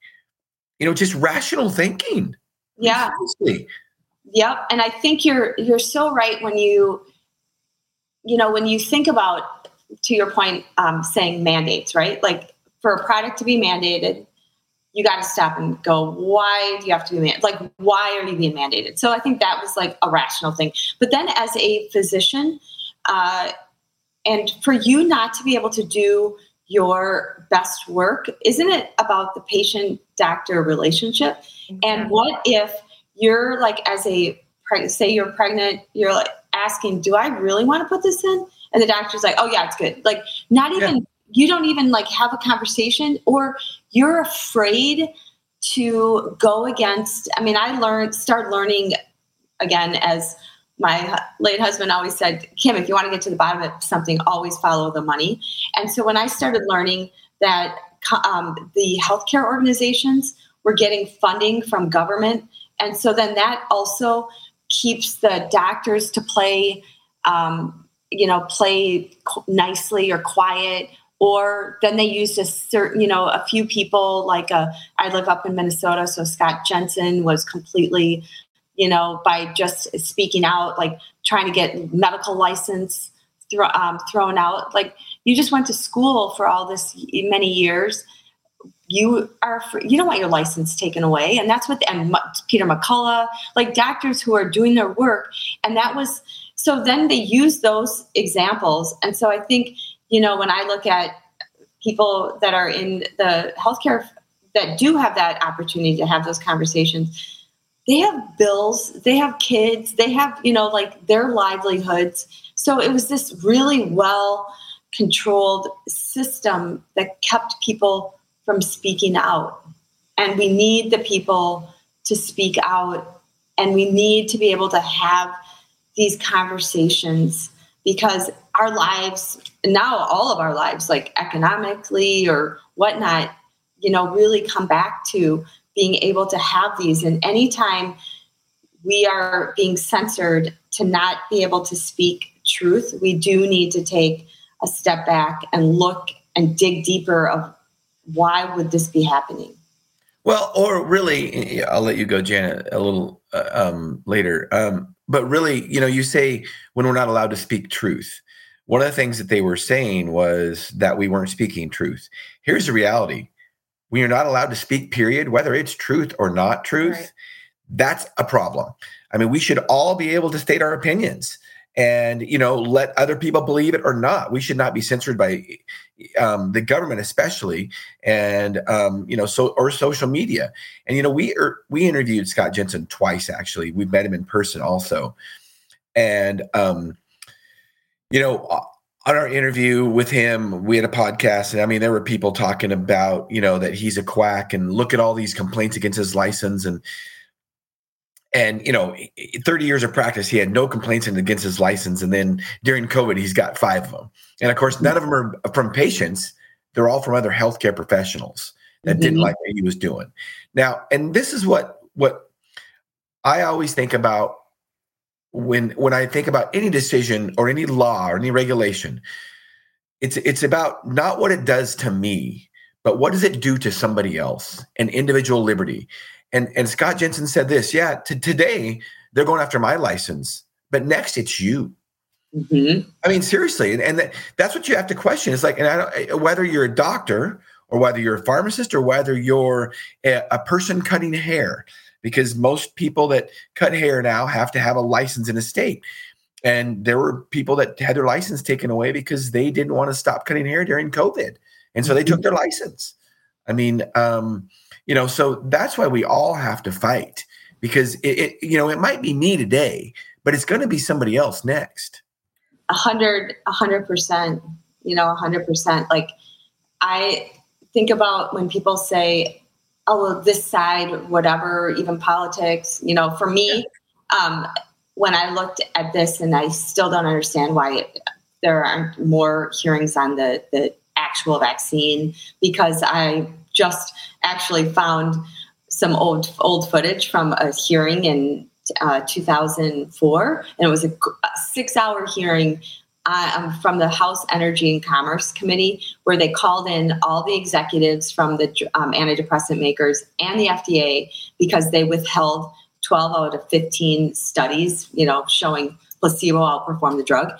you know, just rational thinking. Yeah. Seriously. Yep. And I think you're you're so right when you you know when you think about to your point um, saying mandates right like for a product to be mandated you got to stop and go why do you have to be mandated like why are you being mandated so i think that was like a rational thing but then as a physician uh, and for you not to be able to do your best work isn't it about the patient doctor relationship mm-hmm. and what if you're like as a pregnant say you're pregnant, you're like asking, do I really want to put this in? And the doctor's like, oh yeah, it's good. Like not even yeah. you don't even like have a conversation or you're afraid to go against. I mean, I learned start learning again as my late husband always said, Kim, if you want to get to the bottom of something, always follow the money. And so when I started learning that um, the healthcare organizations were getting funding from government and so then that also keeps the doctors to play, um, you know, play nicely or quiet. Or then they used a certain, you know, a few people like a, uh, live up in Minnesota, so Scott Jensen was completely, you know, by just speaking out, like trying to get medical license um, thrown out. Like you just went to school for all this many years you are free, you don't want your license taken away. And that's what the, and peter mccullough like doctors who are doing their work. And that was so then they use those examples. And so i think you know when i look at people that are in the healthcare that do have that opportunity to have those conversations they have bills they have kids they have you know like their livelihoods. So it was this really well controlled system that kept people from speaking out. And we need the people to speak out. And we need to be able to have these conversations because our lives, now all of our lives, like economically or whatnot, you know, really come back to being able to have these. And anytime we are being censored to not be able to speak truth, we do need to take a step back and look and dig deeper of why would this be happening? Well, or really, I'll let you go, Janet, a little uh, um, later. Um, but really, you know, you say when we're not allowed to speak truth. One of the things that they were saying was that we weren't speaking truth. Here's the reality when you're not allowed to speak, period, whether it's truth or not truth, right. that's a problem. I mean, we should all be able to state our opinions and you know let other people believe it or not we should not be censored by um, the government especially and um, you know so or social media. And you know we er, we interviewed scott jensen twice actually. We met him in person also. And um, you know on our interview with him we had a podcast and i mean there were people talking about you know that he's a quack and look at all these complaints against his license and and you know 30 years of practice he had no complaints against his license. And then during covid he's got five of them. And of course none of them are from patients. They're all from other healthcare professionals that mm-hmm. didn't like what he was doing. Now and this is what what i always think about when when i think about any decision or any law or any regulation it's it's about not what it does to me but what does it do to somebody else an individual liberty and and Scott Jensen said this, yeah, t- today they're going after my license, but next it's you. Mm-hmm. I mean, seriously, and, and that, that's what you have to question. It's like, and I don't, eh, whether you're a doctor or whether you're a pharmacist or whether you're a, a person cutting hair, because most people that cut hair now have to have a license in a state. And there were people that had their license taken away because they didn't want to stop cutting hair during COVID. And so they took their license. I mean, um, you know, so that's why we all have to fight because it, it you know, it might be me today, but it's going to be somebody else next. A hundred, a hundred percent, you know, a hundred percent. Like I think about when people say, oh, well, this side, whatever, even politics, you know, for me, um, when I looked at this and I still don't understand why it, there aren't more hearings on the, the actual vaccine because I just actually found some old old footage from a hearing in uh, 2004, and it was a, six-hour hearing uh, from the House Energy and Commerce Committee, where they called in all the executives from the um, antidepressant makers and the FDA because they withheld 12 out of 15 studies, you know, showing placebo outperformed the drug.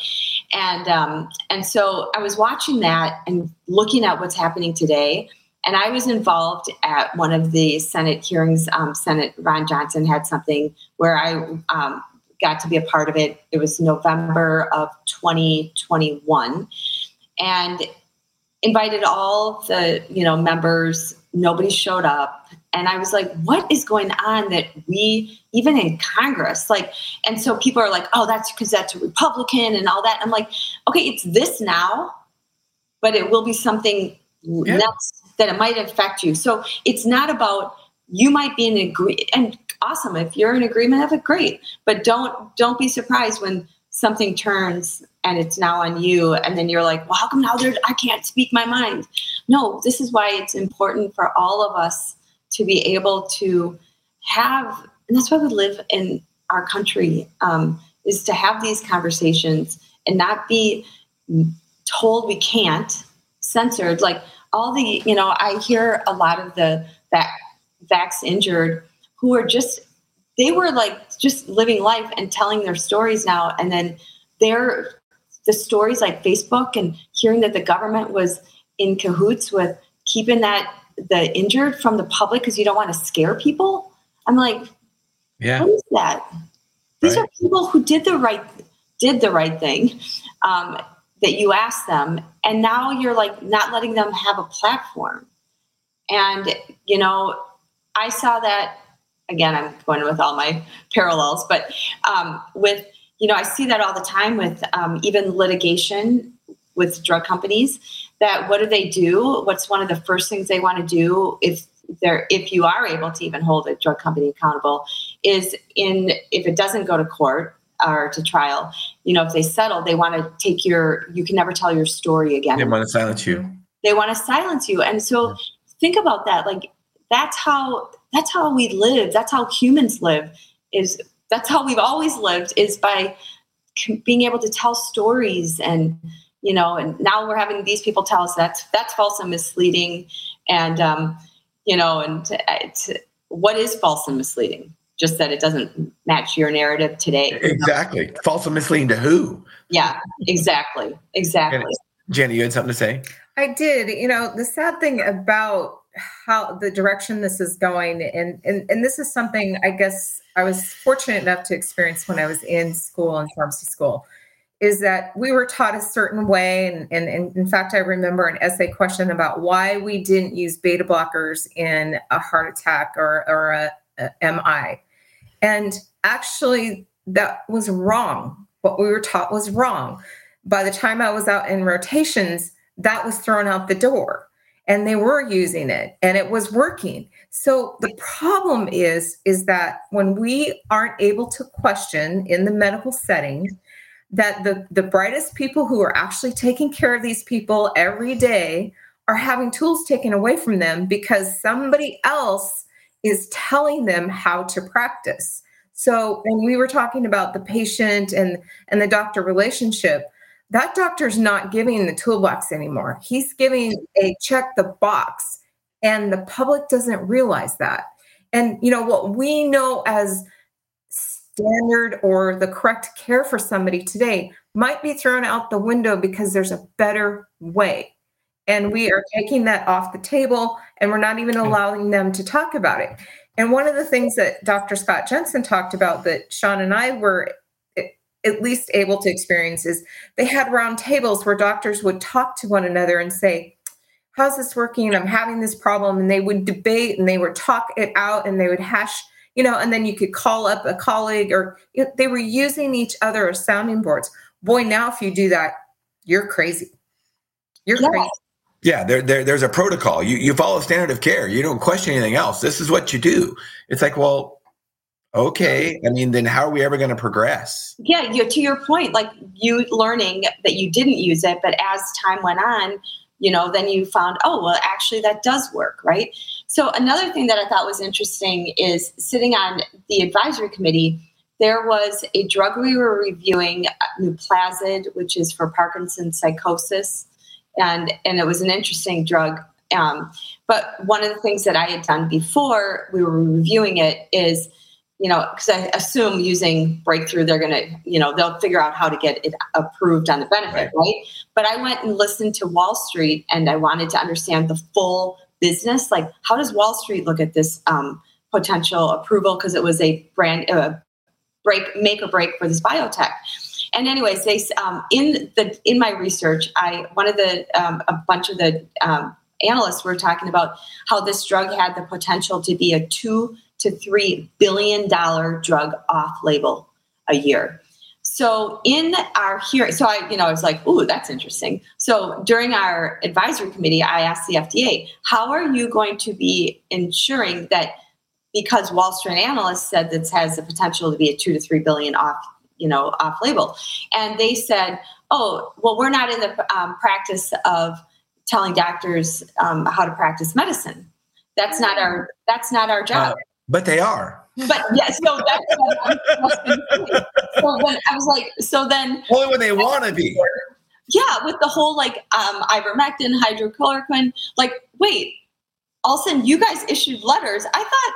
And um, and so I was watching that and looking at what's happening today. And I was involved at one of the Senate hearings. Um, Senate Ron Johnson had something where I um, got to be a part of it. It was November of 2021, and invited all the you know members. Nobody showed up, and I was like, "What is going on?" That we even in Congress, like, and so people are like, "Oh, that's because that's a Republican and all that." I'm like, "Okay, it's this now, but it will be something yeah. next that it might affect you." So it's not about you might be in agree and awesome if you're in agreement of it great but don't don't be surprised when something turns and it's now on you and then you're like well how come now there i can't speak my mind no this is why it's important for all of us to be able to have and that's why we live in our country um, is to have these conversations and not be told we can't censored like all the you know i hear a lot of the that vax injured who are just they were like just living life and telling their stories now. And then they're the stories like facebook and hearing that the government was in cahoots with keeping that the injured from the public because you don't want to scare people. I'm like yeah. what is that? These right. are people who did the right did the right thing. Um, that you asked them and now you're like not letting them have a platform and you know I saw that again. I'm going with all my parallels, but um, with you know, I see that all the time with um, even litigation with drug companies. That what do they do? What's one of the first things they want to do if they're if you are able to even hold a drug company accountable is in if it doesn't go to court or to trial, you know, if they settle, they want to take your you can never tell your story again. They want to silence you. They want to silence you. And so think about that. Like that's how that's how we live that's how humans live is that's how we've always lived is by being able to tell stories and you know and now we're having these people tell us that's that's false and misleading and um, you know and to, what is false and misleading just that it doesn't match your narrative today. Exactly. False and misleading to who? Yeah exactly exactly. Jenny you had something to say? I did. You know the sad thing about how the direction this is going and, and and this is something i guess i was fortunate enough to experience when i was in school in pharmacy school is that we were taught a certain way and, and, and in fact i remember an essay question about why we didn't use beta blockers in a heart attack or, or a, a mi and actually that was wrong. What we were taught was wrong. By the time i was out in rotations that was thrown out the door and they were using it and it was working. So the problem is is that when we aren't able to question in the medical setting that the the brightest people who are actually taking care of these people every day are having tools taken away from them because somebody else is telling them how to practice so when we were talking about the patient and and the doctor relationship that doctor's not giving the toolbox anymore. He's giving a check the box, and the public doesn't realize that. And you know what we know as standard or the correct care for somebody today might be thrown out the window because there's a better way. And we are taking that off the table and we're not even allowing them to talk about it. And one of the things that Dr. Scott Jensen talked about that Shawn and I were eh, at least able to experience is they had round tables where doctors would talk to one another and say, How's this working? I'm having this problem. And they would debate and they would talk it out and they would hash, you know, and then you could call up a colleague or you know, they were using each other as sounding boards. Boy, now if you do that, you're crazy. You're yeah. crazy. Yeah, there, there, there's a protocol. You, you follow standard of care. You don't question anything else. This is what you do. It's like, well, okay. I mean, then how are we ever going to progress? Yeah, you, to your point, like you learning that you didn't use it, but as time went on, you know, then you found, oh, well, actually, that does work, right? So another thing that I thought was interesting is sitting on the advisory committee. There was a drug we were reviewing, uh, Nuplazid, which is for Parkinson's psychosis and and it was an interesting drug. Um, but one of the things that I had done before we were reviewing it is, you know, because I assume using breakthrough, they're going to, you know, they'll figure out how to get it approved on the benefit, right. right? But I went and listened to Wall Street, and I wanted to understand the full business. Like, how does Wall Street look at this um, potential approval? Because it was a brand uh, break, make or break for this biotech and anyways, they um, in the in my research, I one of the um, a bunch of the um, analysts were talking about how this drug had the potential to be a two to three billion dollar drug off label a year. So in our hearing, so I, you know, I was like, "Ooh, that's interesting." So during our advisory committee, I asked the FDA, "How are you going to be ensuring that?" Because Wall Street analysts said this has the potential to be a two to three billion off you know off label. And they said oh well we're not in the um, practice of telling doctors um, how to practice medicine. That's not our that's not our job. Uh, but they are. But yes yeah, so that's so when i was like so then only when they want to be. yeah with the whole like um ivermectin hydroxychloroquine like wait all of a sudden you guys issued letters. I thought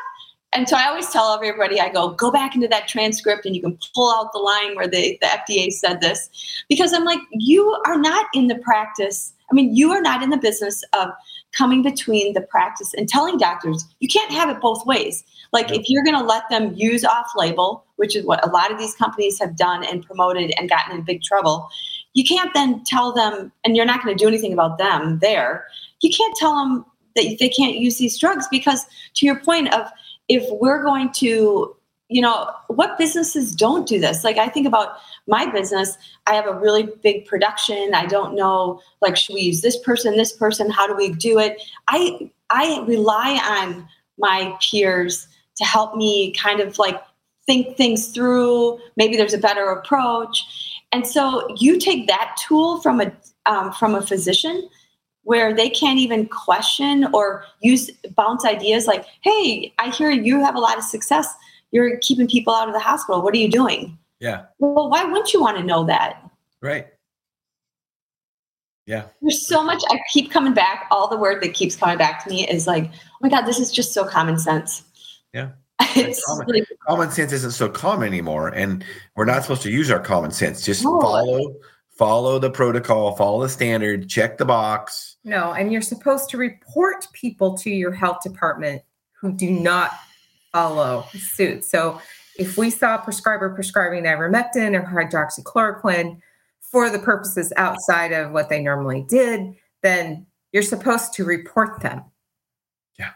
and so I always tell everybody, I go, go back into that transcript and you can pull out the line where the, the FDA said this. Because I'm like, you are not in the practice. I mean, you are not in the business of coming between the practice and telling doctors you can't have it both ways. Like, if you're going to let them use off label, which is what a lot of these companies have done and promoted and gotten in big trouble, you can't then tell them, and you're not going to do anything about them there. You can't tell them that they can't use these drugs because, to your point of, if we're going to you know what businesses don't do this? Like i think about my business i have a really big production. I don't know like should we use this person this person? How do we do it? I i rely on my peers to help me kind of like think things through. Maybe there's a better approach. And so you take that tool from a um, from a physician where they can't even question or use bounce ideas like, hey, I hear you have a lot of success. You're keeping people out of the hospital. What are you doing? Yeah. Well, why wouldn't you want to know that? Right. Yeah. There's so much. I keep coming back. All the word that keeps coming back to me is like, oh my God, this is just so common sense. Yeah. *laughs* It's common, like, common sense isn't so common anymore. And we're not supposed to use our common sense. Just no. follow follow the protocol, follow the standard, check the box. No, and you're supposed to report people to your health department who do not follow suit. So if we saw a prescriber prescribing ivermectin or hydroxychloroquine for the purposes outside of what they normally did, then you're supposed to report them. Yeah.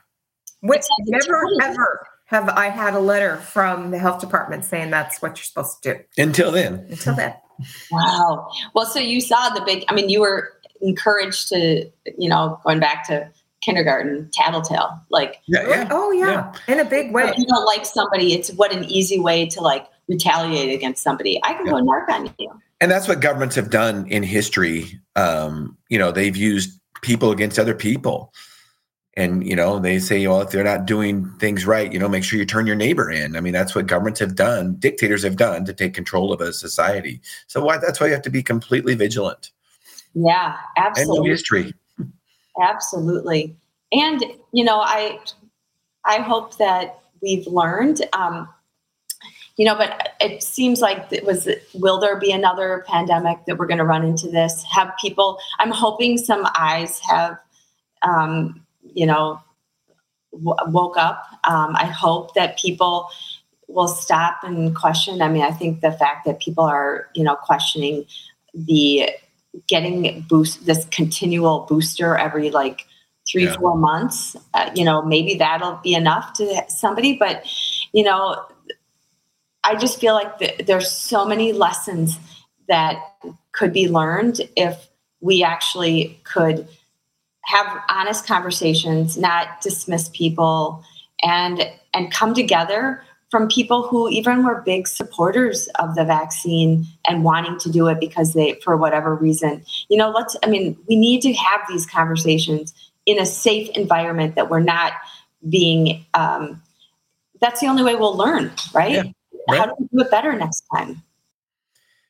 Which never ever have I had a letter from the health department saying that's what you're supposed to do. Until then. Until then. Wow. Well, so you saw the big, I mean, you were encouraged to, you know, going back to kindergarten, tattletale. Like, yeah, yeah. oh, yeah. yeah, in a big way. If you don't like somebody, it's what an easy way to like retaliate against somebody. I can yeah. go narc on you. And that's what governments have done in history. Um, you know, they've used people against other people and you know they say well if they're not doing things right you know make sure you turn your neighbor in i mean that's what governments have done dictators have done to take control of a society so why that's why you have to be completely vigilant yeah absolutely and history absolutely and you know i i hope that we've learned um you know but it seems like it was will there be another pandemic that we're going to run into this have people i'm hoping some eyes have um, you know, w- woke up. Um, I hope that people will stop and question. I mean, I think the fact that people are, you know, questioning the getting boost this continual booster every like three yeah. four months uh, you know maybe that'll be enough to somebody but you know i just feel like the, there's so many lessons that could be learned if we actually could have honest conversations not dismiss people and and come together from people who even were big supporters of the vaccine and wanting to do it because they for whatever reason. You know let's i mean we need to have these conversations in a safe environment that we're not being um, that's the only way we'll learn right? Yeah, right. how do we do it better next time?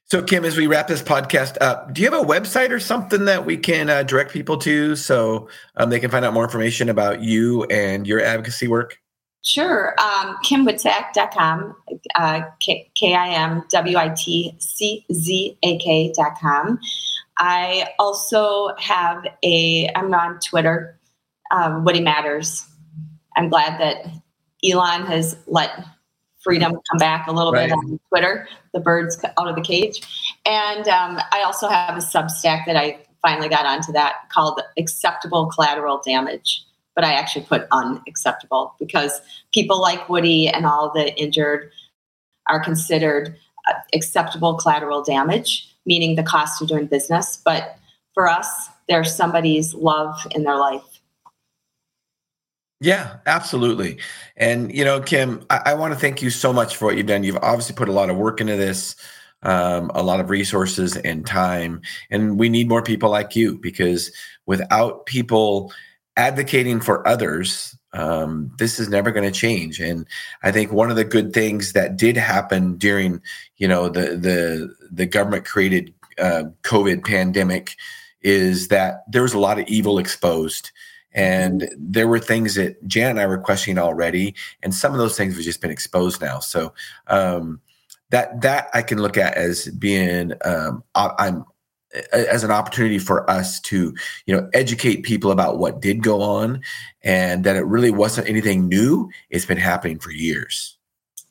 So kim as we wrap this podcast up do you have a website or something that we can uh, direct people to so um, they can find out more information about you and your advocacy work Sure. Um, KimWitczak.com, uh, K-I-M-W-I-T-C-Z-A-K.com. I also have a, I'm on Twitter, um, Woody Matters. I'm glad that Elon has let freedom come back a little right. bit on Twitter, the birds out of the cage. And um, I also have a Substack that I finally got onto that called Acceptable Collateral Damage but I actually put unacceptable because people like Woody and all the injured are considered uh, acceptable collateral damage, meaning the cost of doing business. But for us, there's somebody's love in their life. Yeah, absolutely. And, you know, Kim, I, I want to thank you so much for what you've done. You've obviously put a lot of work into this. Um, a lot of resources and time. And we need more people like you because without people advocating for others um, this is never going to change. And i think one of the good things that did happen during you know the the the government created uh, covid pandemic is that there was a lot of evil exposed. And there were things that jan and i were questioning already and some of those things have just been exposed now. So um, that that i can look at as being um, i'm as an opportunity for us to you know educate people about what did go on and that it really wasn't anything new. It's been happening for years.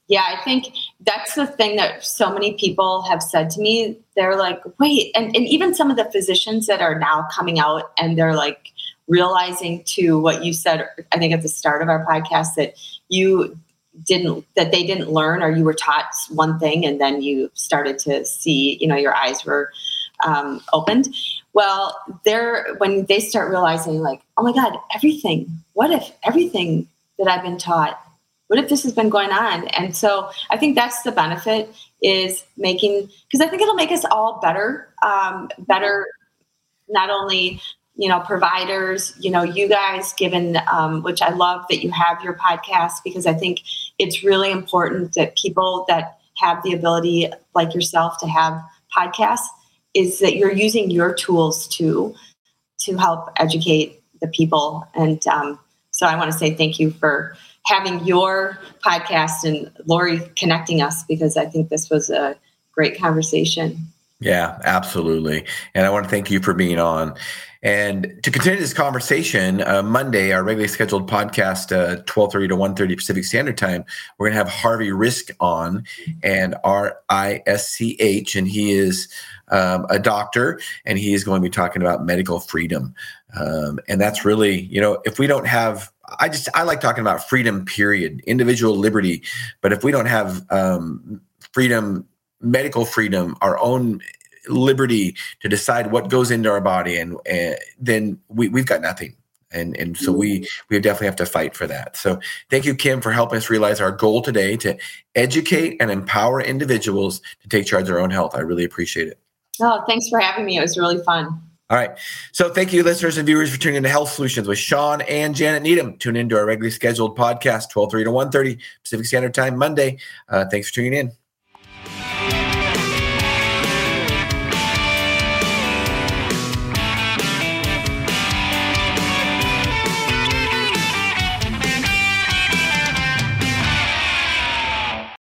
Yeah i think that's the thing that so many people have said to me. They're like wait and, and even some of the physicians that are now coming out and they're like realizing to what you said i think at the start of our podcast that you didn't that they didn't learn or you were taught one thing and then you started to see you know your eyes were um, opened. Well, they're when they start realizing, like, oh my God, everything. What if everything that I've been taught? What if this has been going on? And so I think that's the benefit is making because I think it'll make us all better, um, better, not only you know providers you know you guys given um, which i love that you have your podcast because i think it's really important that people that have the ability like yourself to have podcasts is that you're using your tools to to help educate the people. And um, so i want to say thank you for having your podcast and lori connecting us because i think this was a great conversation yeah absolutely and i want to thank you for being on and to continue this conversation, uh, Monday, our regularly scheduled podcast, uh, 1230 to 1.30 Pacific Standard Time, we're going to have Harvey Risch on and R-I-S-C-H, and he is um, a doctor, and he is going to be talking about medical freedom. Um, and that's really, you know, if we don't have I just I like talking about freedom, period, individual liberty. But if we don't have um, freedom, medical freedom, our own liberty to decide what goes into our body, and, and then we, we've got nothing. And and so we we definitely have to fight for that. So thank you, Kim, for helping us realize our goal today to educate and empower individuals to take charge of their own health. I really appreciate it. Oh, thanks for having me. It was really fun. All right. So thank you, listeners and viewers, for tuning into Health Solutions with Shawn and Janet Needham. Tune into our regularly scheduled podcast, 1230 to 1.30 Pacific Standard Time, Monday. Uh, thanks for tuning in.